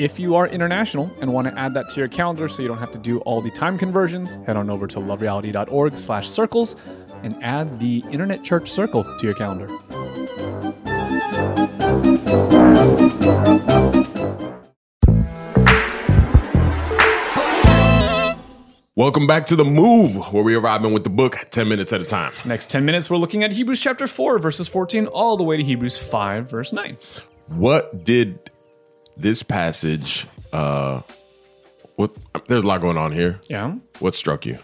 If you are international and want to add that to your calendar so you don't have to do all the time conversions, head on over to lovereality.org slash circles and add the Internet Church Circle to your calendar. Welcome back to the move, where we are vibing with the book 10 minutes at a time. Next 10 minutes, we're looking at Hebrews chapter 4, verses 14, all the way to Hebrews 5, verse 9. What did this passage, uh, what, there's a lot going on here. Yeah. What struck you?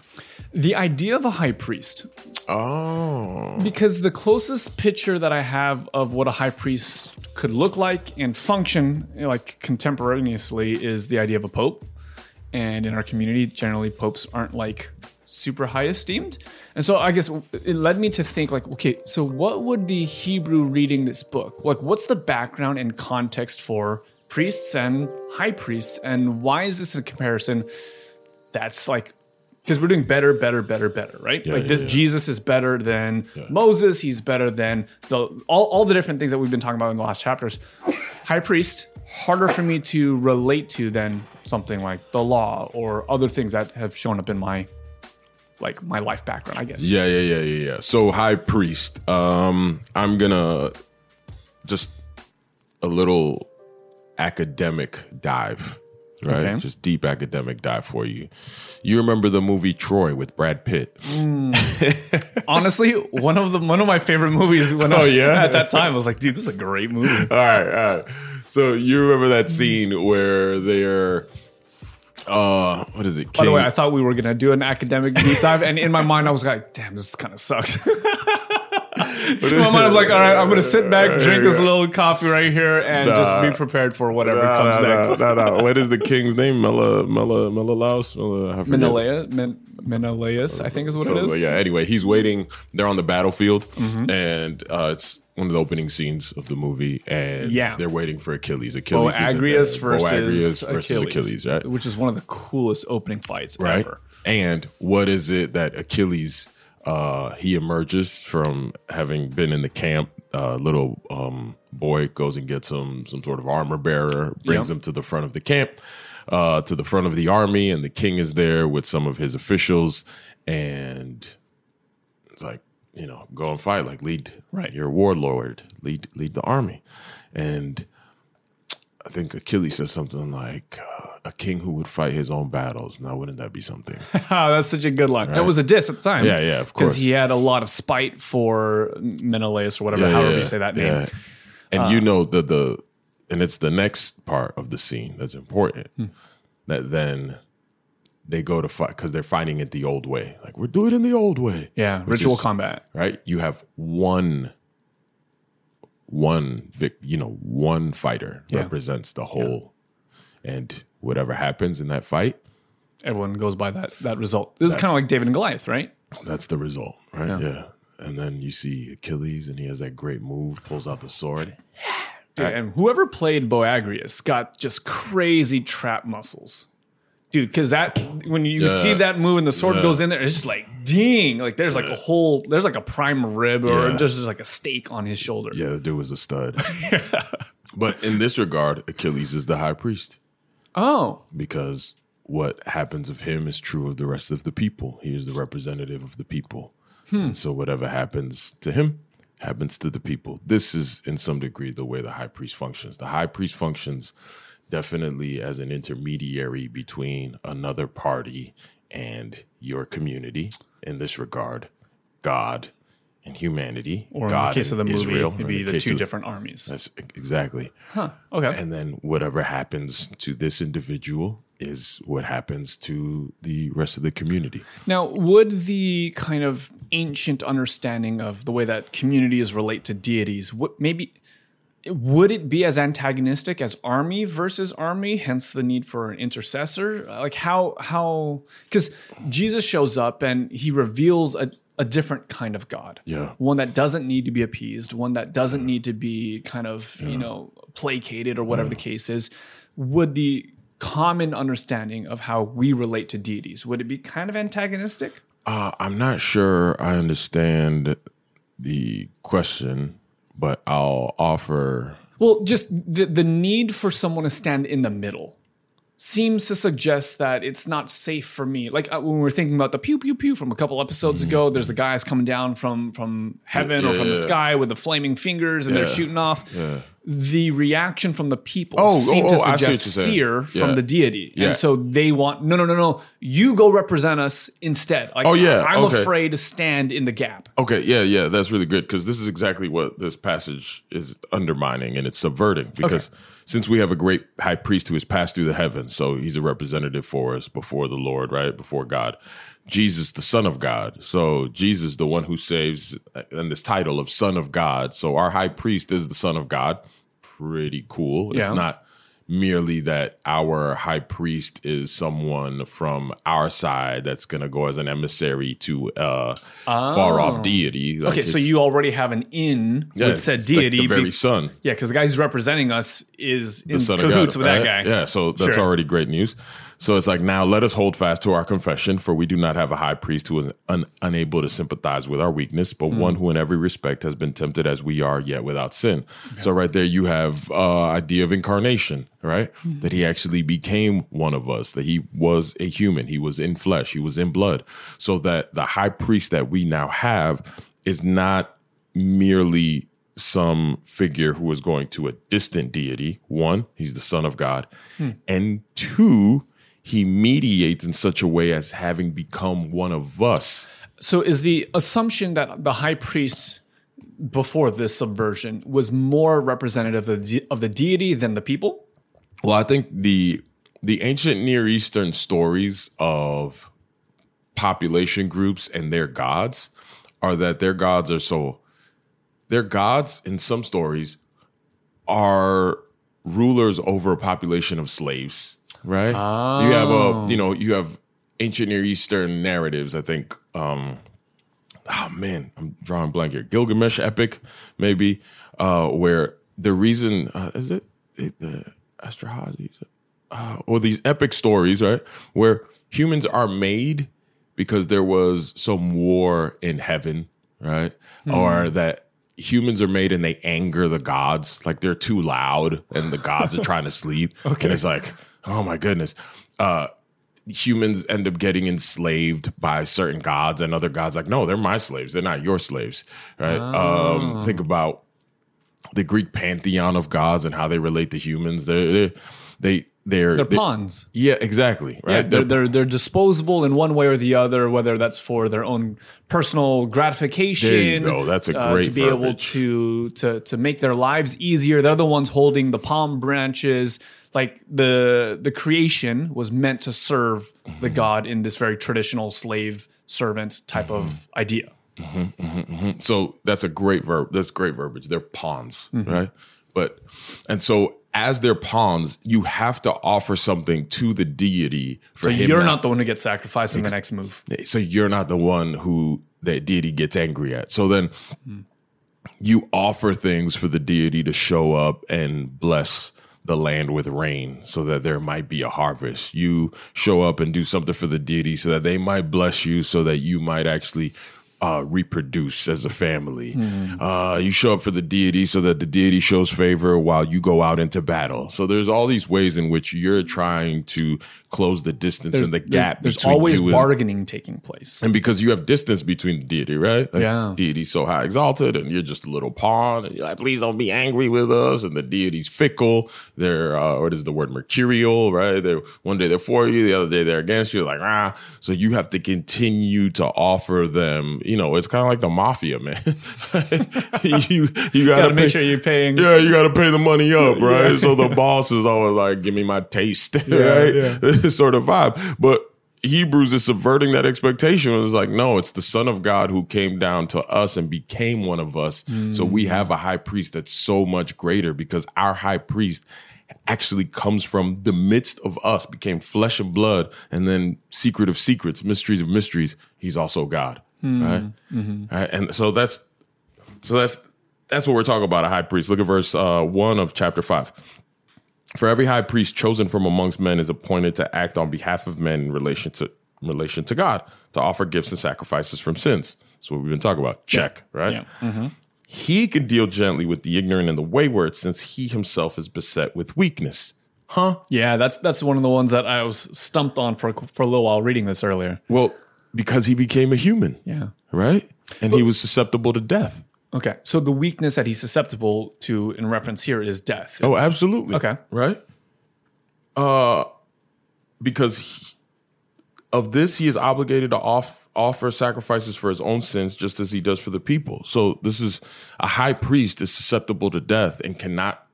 The idea of a high priest. Oh, Because the closest picture that I have of what a high priest could look like and function you know, like contemporaneously is the idea of a pope. And in our community, generally popes aren't like super high esteemed. And so I guess it led me to think like, okay, so what would the Hebrew reading this book? Like what's the background and context for priests and high priests and why is this a comparison that's like because we're doing better, better, better, better, right? like yeah, this yeah. Jesus is better than Moses. He's better than the all, all the different things that we've been talking about in the last chapters. High priest, harder for me to relate to than something like the law or other things that have shown up in my like my life background, I guess. yeah, yeah, yeah, yeah, yeah. So, high priest, um, I'm gonna just a little academic dive, right? Okay. Just deep academic dive for you. You remember the movie Troy with Brad Pitt? Honestly, one of the one of my favorite movies when I, Oh, yeah? at that time I was like, dude, this is a great movie. all right, all right. So you remember that scene where they're, uh, what is it? By the way, I thought we were gonna do an academic deep dive, and in my mind, I was like, "Damn, this kind of sucks." in my mind, I'm like, "All right, I'm gonna sit back, drink this little coffee right here, and just be prepared for whatever No, comes no, next." no, no, no. What is the king's name? Mela, Mela, Menelaus. Mela, I forget. Menelaus, Men- Menelaus, I think is what So, it is. Mm-hmm. yeah. Anyway, he's waiting. They're on the battlefield, and uh, it's one of the opening scenes of the movie. And Yeah. they're waiting for Achilles. Achilles, isn't Boagrius there. versus, Boagrius versus Achilles, Achilles, right? Which is one of the coolest opening fights right? ever. And what is it that Achilles uh he emerges from having been in the camp? Uh, little um boy goes and gets him some sort of armor bearer, brings Yep. him to the front of the camp, uh, to the front of the army, and the king is there with some of his officials, and it's like you know go and fight, like lead, Right. You're a warlord, lead lead the army, and I think Achilles says something like, uh, "A king who would fight his own battles." Now, wouldn't that be something? Ah, that's such a good line. It was a diss at the time. Yeah, yeah, of Because course. he had a lot of spite for Menelaus or whatever, Yeah, however yeah, you say that name. yeah. And you know the the, and it's the next part of the scene that's important. Hmm. That then they go to fight because they're fighting it the old way. Like we're doing it in the old way. Yeah, ritual is- combat. right? You have one, one vic, you know, one fighter Yeah. represents the whole, and whatever happens in that fight, Everyone goes by that that result. This is kind of like David and Goliath, right? that's the result, right? Yeah. And then you see Achilles, and he has that great move, pulls out the sword. Dude, and whoever played Boagrius got just crazy trap muscles. Dude, because that when you Yeah. see that move and the sword Yeah. goes in there, it's just like ding, like there's like a whole, there's like a prime rib or just, just like a steak on his shoulder. Yeah, the dude was a stud. but in this regard, Achilles is the high priest Oh, because what happens of him is true of the rest of the people. He is the representative of the people. Hmm. And so whatever happens to him happens to the people. This is in some degree the way the high priest functions. The high priest functions definitely as an intermediary between another party and your community. In this regard, God and humanity. or God in the case of the movie, Israel, it'd be the, case two of- different armies. That's exactly. Okay. And then whatever happens to this individual is what happens to the rest of the community. Now, would the kind of ancient understanding of the way that communities relate to deities, what maybe would it be as antagonistic as army versus army? Hence the need for an intercessor. Like how how because Jesus shows up and he reveals a, a different kind of God. Yeah. one that doesn't need to be appeased, one that doesn't need to be kind of you know placated or whatever the case is. Would the common understanding of how we relate to deities would it be kind of antagonistic? Uh, I'm not sure I understand the question, but I'll offer. Well, just the the need for someone to stand in the middle seems to suggest that it's not safe for me. Like uh, when we're thinking about the pew pew pew from a couple episodes ago, there's the guys coming down from from heaven or Yeah, from the yeah. sky with the flaming fingers and they're shooting off. Yeah. The reaction from the people Oh, seem oh, to oh, I see what suggest fear from the deity, Yeah. and so they want no, no, no, no. You go represent us instead. Like, Oh, yeah, I'm okay. afraid to stand in the gap. Okay, yeah, yeah, that's really good because this is exactly what this passage is undermining and it's subverting. Because since we have a great high priest who has passed through the heavens, so he's a representative for us before the Lord, right? Before God. Jesus, the Son of God. So Jesus, the one who saves, uh, and this title of Son of God. So our high priest is the Son of God. Pretty cool. Yeah. It's not merely that our high priest is someone from our side that's going to go as an emissary to uh far off deity Like, Okay, so you already have an in yeah, with said deity. the very be- son yeah, because the guy who's representing us is in the son of cahoots God, with right? that guy. Yeah, so that's Sure. already great news. So it's like now let us hold fast to our confession, for we do not have a high priest who is un- unable to sympathize with our weakness, but Hmm. one who in every respect has been tempted as we are, yet without sin. So right there, you have uh, idea of incarnation, right? Hmm. That he actually became one of us. That he was a human. He was in flesh. He was in blood. So that the high priest that we now have is not merely some figure who is going to a distant deity. One, he's the Son of God. And two, he mediates in such a way as having become one of us. So is the assumption that the high priest before this subversion was more representative of the, of the deity than the people? Well, I think the the ancient Near Eastern stories of population groups and their gods are that their gods are so their gods in some stories are rulers over a population of slaves, right? You have a you know, you have ancient Near Eastern narratives, I think um oh man, I'm drawing blank here. Gilgamesh epic, maybe, uh, where the reason uh, is it, it the Atrahasis, uh, or these epic stories, right, where humans are made because there was some war in heaven, right, or that humans are made and they anger the gods, like they're too loud and the gods are trying to sleep, okay. and it's like, oh my goodness. Uh, humans end up getting enslaved by certain gods and other gods like no they're my slaves. They're not your slaves right? Um think about the greek pantheon of gods and how they relate to humans. They're, they're they they're, They're they- pawns. yeah exactly Yeah, right they're, they're they're disposable in one way or the other, whether that's for their own personal gratification. There you go. That's a uh, great to be able to to to make their lives easier. They're the ones holding the palm branches. Like the the creation was meant to serve Mm-hmm. the god in this very traditional slave servant type Mm-hmm. of idea. so that's a great verb that's great verbiage they're pawns Mm-hmm. right but and so as they're pawns you have to offer something to the deity for So him you're not- not the one who gets sacrificed in the next move. so you're not the one who that deity gets angry at. So then you offer things for the deity to show up and bless the land with rain so that there might be a harvest. You show up and do something for the deity so that they might bless you so that you might actually uh, reproduce as a family. Mm-hmm. Uh, you show up for the deity so that the deity shows favor while you go out into battle. So there's all these ways in which you're trying to close the distance and the gap There's between always you and bargaining taking place. and because you have distance between the deity, right? Like, Yeah. Deity's so high exalted, and you're just a little pawn, and you're like, please don't be angry with us. And the deity's fickle. They're, uh, what is the word, mercurial, right? They're one day they're for you, the other day they're against you. Like, ah. So you have to continue to offer them, you know, it's kind of like the mafia, man. you, you Got gotta make pay- sure you're paying. yeah, you got to pay the money up, right? So the boss is always like, "Give me my taste," right? This sort of vibe. But Hebrews is subverting that expectation. It's like, no, it's the Son of God who came down to us and became one of us. So we mm. have a high priest that's so much greater because our high priest actually comes from the midst of us, became flesh and blood, and then secret of secrets, mysteries of mysteries. He's also God, Hmm. right? Mm-hmm. Right? And so that's so that's that's what we're talking about a high priest. Look at verse uh, one of chapter five. For every high priest chosen from amongst men is appointed to act on behalf of men in relation to in relation to God, to offer gifts and sacrifices from sins. That's what we've been talking about. Check, right? Yeah. Mm-hmm. He can deal gently with the ignorant and the wayward, since he himself is beset with weakness. Huh? Yeah, that's that's one of the ones that I was stumped on for for a little while reading this earlier. Well, because he became a human, Yeah. right? And he was susceptible to death. Okay. So the weakness that he's susceptible to in reference here is death. Oh, absolutely. Okay. Right? Uh because he- of this he is obligated to off, offer sacrifices for his own sins just as he does for the people. So this is a high priest is susceptible to death and cannot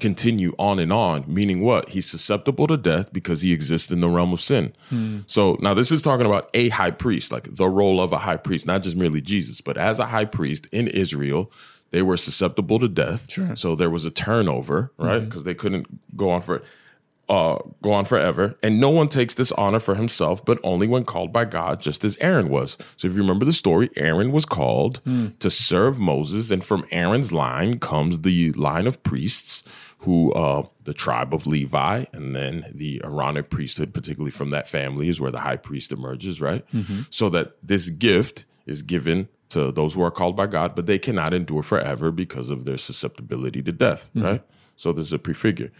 continue on and on, meaning what? He's susceptible to death because he exists in the realm of sin. Hmm. So now this is talking about a high priest, like the role of a high priest, not just merely Jesus, but as a high priest in Israel, they were susceptible to death. Sure. So there was a turnover, right? Hmm. Because they couldn't go on for uh, go on forever. And no one takes this honor for himself, but only when called by God, just as Aaron was. So if you remember the story, Aaron was called hmm. to serve Moses, and from Aaron's line comes the line of priests who uh, the tribe of Levi, and then the Aaronic priesthood, particularly from that family, is where the high priest emerges, right? So that this gift is given to those who are called by God, but they cannot endure forever because of their susceptibility to death, right? So there's a prefigure.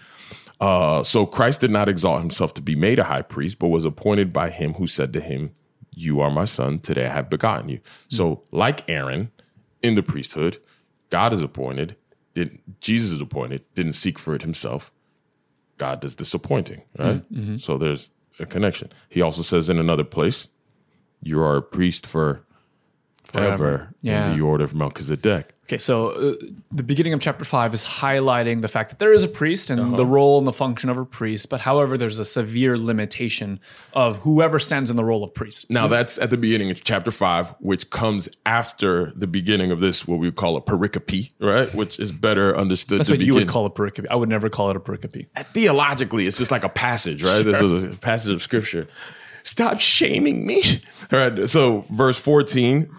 Uh, so Christ did not exalt himself to be made a high priest, but was appointed by him who said to him, You are my son, today I have begotten you. So, like Aaron in the priesthood, God is appointed, did Jesus is appointed, didn't seek for it himself. God does this appointing, right? Hmm, hmm. So there's a connection. He also says in another place, You are a priest for forever, Yeah. in the order of Melchizedek. Okay, so uh, the beginning of chapter five is highlighting the fact that there is a priest and Uh-huh. the role and the function of a priest, but however, there's a severe limitation of whoever stands in the role of priest. Now that's at the beginning of chapter five, which comes after the beginning of this, what we call a pericope, right? Which is better understood That's to what begin. you would call a pericope. I would never call it a pericope. Theologically, it's just like a passage, right? This is a passage of scripture. Stop shaming me. All right. So verse 14,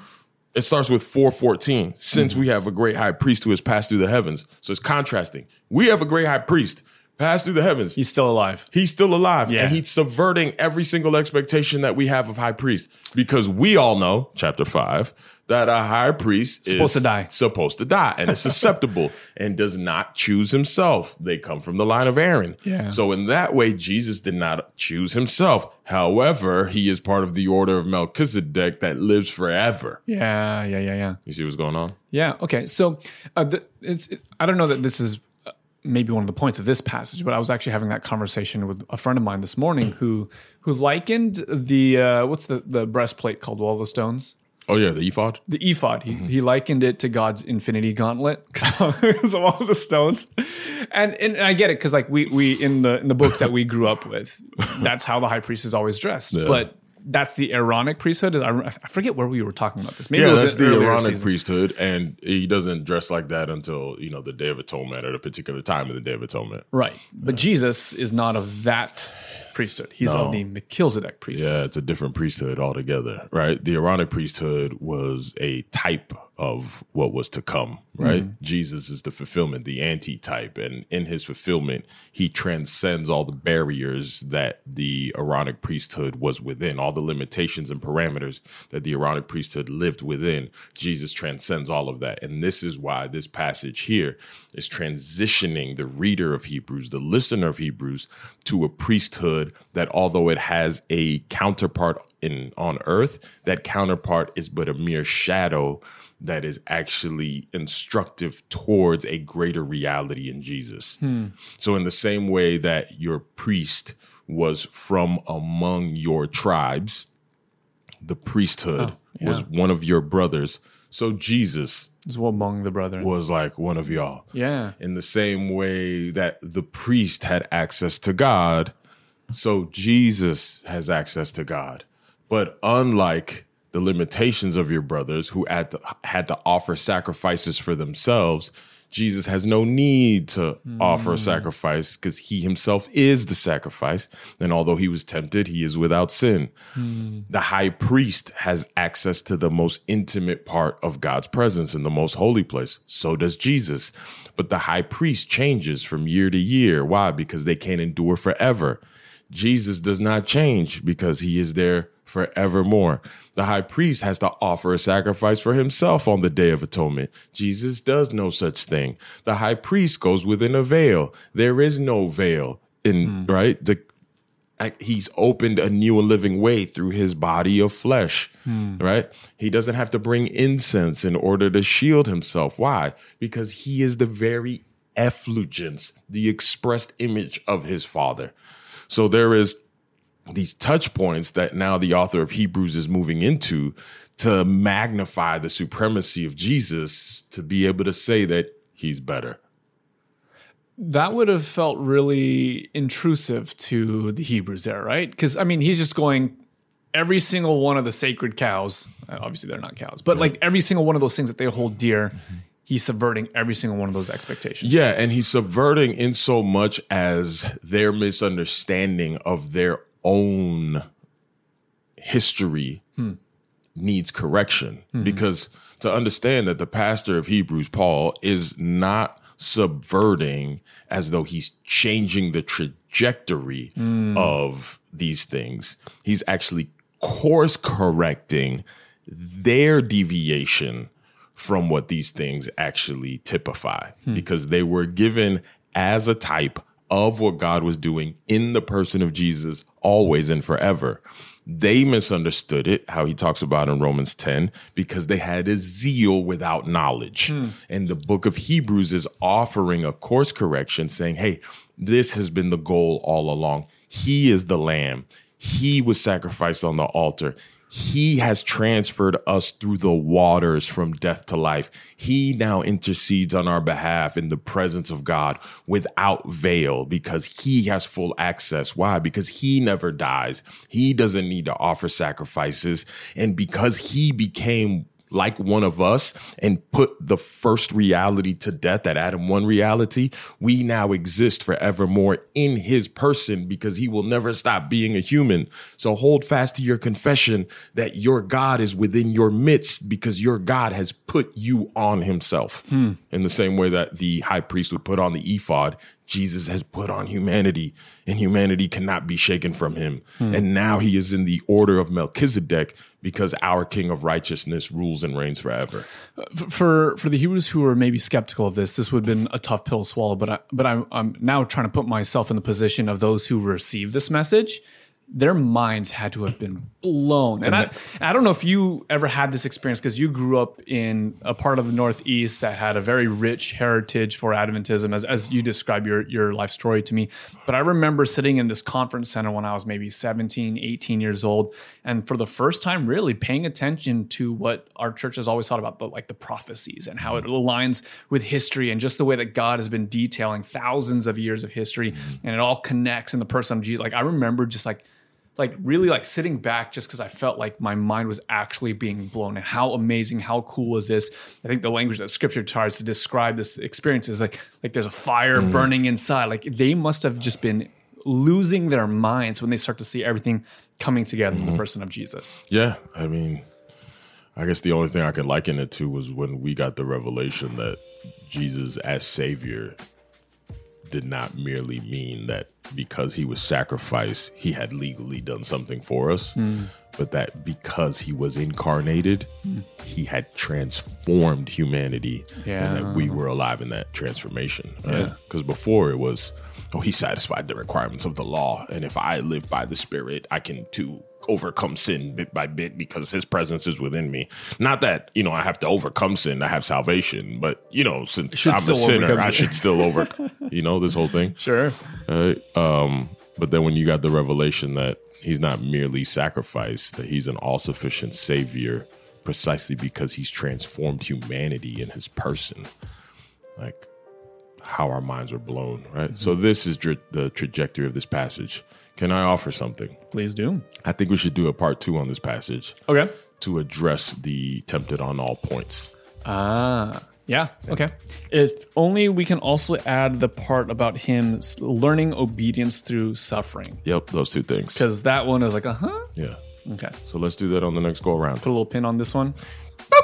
it starts with 414. Since mm-hmm. we have a great high priest who has passed through the heavens. So it's contrasting. We have a great high priest passed through the heavens. He's still alive. He's still alive. Yeah. And he's subverting every single expectation that we have of high priest. Because we all know, chapter five, that a high priest Supposed is to die. Supposed to die and is susceptible and does not choose himself. They come from the line of Aaron. Yeah. So in that way, Jesus did not choose himself. However, he is part of the order of Melchizedek that lives forever. Yeah, yeah, yeah, yeah. You see what's going on? Yeah. Okay. So uh, it's. It, I don't know that this is uh, maybe one of the points of this passage, but I was actually having that conversation with a friend of mine this morning who who likened the uh, what's the the breastplate called? Wall of stones. Oh yeah, the ephod. The ephod. He, he likened it to God's infinity gauntlet because of all the stones, and and I get it because like we we in the in the books that we grew up with, that's how the high priest is always dressed. But that's the Aaronic priesthood. Is I, I forget where we were talking about this. Maybe it Yeah, was that's the Aaronic season. priesthood, and he doesn't dress like that until you know the Day of Atonement at a particular time of the Day of Atonement. Right. But Jesus is not of that priesthood. He's of the Melchizedek priesthood. Yeah, it's a different priesthood altogether, right? The Aaronic priesthood was a type of what was to come, right? Mm-hmm. Jesus is the fulfillment, the antitype. And in his fulfillment, he transcends all the barriers that the Aaronic priesthood was within, all the limitations and parameters that the Aaronic priesthood lived within. Jesus transcends all of that. And this is why this passage here is transitioning the reader of Hebrews, the listener of Hebrews, to a priesthood that, although it has a counterpart in on earth, that counterpart is but a mere shadow that is actually instructive towards a greater reality in Jesus. Hmm. So, in the same way that your priest was from among your tribes, the priesthood oh, was one of your brothers. So, Jesus Is among the brethren. was like one of y'all. yeah. In the same way that the priest had access to God, so Jesus has access to God. But unlike the limitations of your brothers who had to, had to offer sacrifices for themselves, Jesus has no need to offer a mm. sacrifice because he himself is the sacrifice. And although he was tempted, he is without sin. Mm. The high priest has access to the most intimate part of God's presence in the most holy place. So does Jesus. But the high priest changes from year to year. Why? Because they can't endure forever. Jesus does not change because he is there forevermore. The high priest has to offer a sacrifice for himself on the day of atonement. Jesus does no such thing. The high priest goes within a veil. There is no veil in mm. right the he's opened a new and living way through his body of flesh, hmm. right? He doesn't have to bring incense in order to shield himself. Why? Because he is the very effulgence, the expressed image of his father. So there is these touch points that now the author of Hebrews is moving into to magnify the supremacy of Jesus to be able to say that he's better. That would have felt really intrusive to the Hebrews there, right? Because I mean, he's just going every single one of the sacred cows. uh, Obviously, they're not cows, but like every single one of those things that they hold dear, he's subverting every single one of those expectations. Yeah, and he's subverting in so much as their misunderstanding of their own history needs correction. Hmm. Because to understand that the pastor of Hebrews, Paul, is not subverting as though he's changing the trajectory hmm. of these things, he's actually course correcting their deviation from what these things actually typify. Hmm. Because they were given as a type of what God was doing in the person of Jesus always and forever. They misunderstood it, how he talks about in Romans 10, because they had a zeal without knowledge. Hmm. And the book of Hebrews is offering a course correction saying, hey, this has been the goal all along. He is the lamb. He was sacrificed on the altar. He has transferred us through the waters from death to life. He now intercedes on our behalf in the presence of God without veil because he has full access. Why? Because he never dies. He doesn't need to offer sacrifices. And because he became like one of us and put the first reality to death, that Adam 1 reality, we now exist forevermore in his person because he will never stop being a human. So hold fast to your confession that your God is within your midst because your God has put you on himself. Hmm. In the same way that the high priest would put on the ephod, Jesus has put on humanity, and humanity cannot be shaken from him. Hmm. And now he is in the order of Melchizedek because our King of righteousness rules and reigns forever. Uh, for for the Hebrews who are maybe skeptical of this, this would have been a tough pill to swallow. But I, but I'm I'm now trying to put myself in the position of those who receive this message. Their minds had to have been blown, and, I I don't know if you ever had this experience because you grew up in a part of the Northeast that had a very rich heritage for Adventism, as as you describe your your life story to me. But I remember sitting in this conference center when I was maybe 17, 18 years old, and for the first time, really paying attention to what our church has always thought about, the, like the prophecies and how it aligns with history and just the way that God has been detailing thousands of years of history, mm-hmm. and it all connects in the person of Jesus. Like I remember just like like really like sitting back just because I felt like my mind was actually being blown and how amazing, how cool is this? I think the language that scripture tries to describe this experience is like like there's a fire mm-hmm. burning inside. Like they must have just been losing their minds when they start to see everything coming together in the mm-hmm. person of Jesus. Yeah, I mean, I guess the only thing I could liken it to was when we got the revelation that Jesus as Savior did not merely mean that because he was sacrificed, he had legally done something for us, hmm. but that because he was incarnated, he had transformed humanity Yeah. and that we were alive in that transformation. Yeah. Because before it was, oh, he satisfied the requirements of the law. And if I live by the Spirit, I can too overcome sin bit by bit because his presence is within me. Not that, you know, I have to overcome sin, I have salvation, but, you know, since I'm a sinner, I should still overcome, you know, this whole thing. Sure. Right? Um, but then when you got the revelation that he's not merely sacrificed, that he's an all sufficient savior precisely because he's transformed humanity in his person, like how our minds were blown, right? So, this is dra- the trajectory of this passage. Can I offer something? Please do. I think we should do a part two on this passage Okay. to address the tempted on all points. Ah, yeah. Okay. If only we can also add the part about him learning obedience through suffering, Yep, those two things. because that one is like, uh huh. Yeah. Okay. So let's do that on the next go around. Put a little pin on this one. Boom!